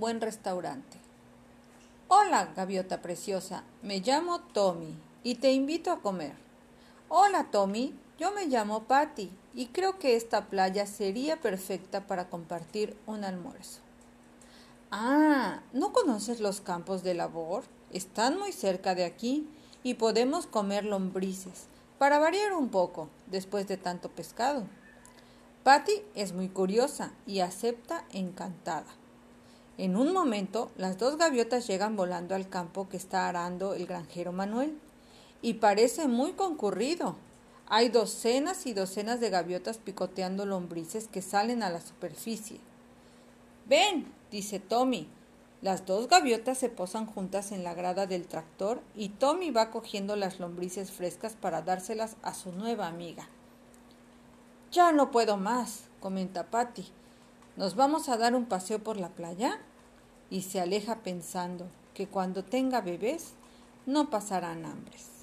buen restaurante. Hola, gaviota preciosa, me llamo Tommy y te invito a comer. Hola, Tommy, yo me llamo Patty y creo que esta playa sería perfecta para compartir un almuerzo. Ah, ¿no conoces los campos de labor? Están muy cerca de aquí y podemos comer lombrices, para variar un poco, después de tanto pescado. Patty es muy curiosa y acepta encantada. En un momento, las dos gaviotas llegan volando al campo que está arando el granjero Manuel, y parece muy concurrido. Hay docenas y docenas de gaviotas picoteando lombrices que salen a la superficie. Ven, dice Tommy. Las dos gaviotas se posan juntas en la grada del tractor y Tommy va cogiendo las lombrices frescas para dárselas a su nueva amiga. Ya no puedo más, comenta Patty. ¿Nos vamos a dar un paseo por la playa? Y se aleja pensando que cuando tenga bebés no pasarán hambres.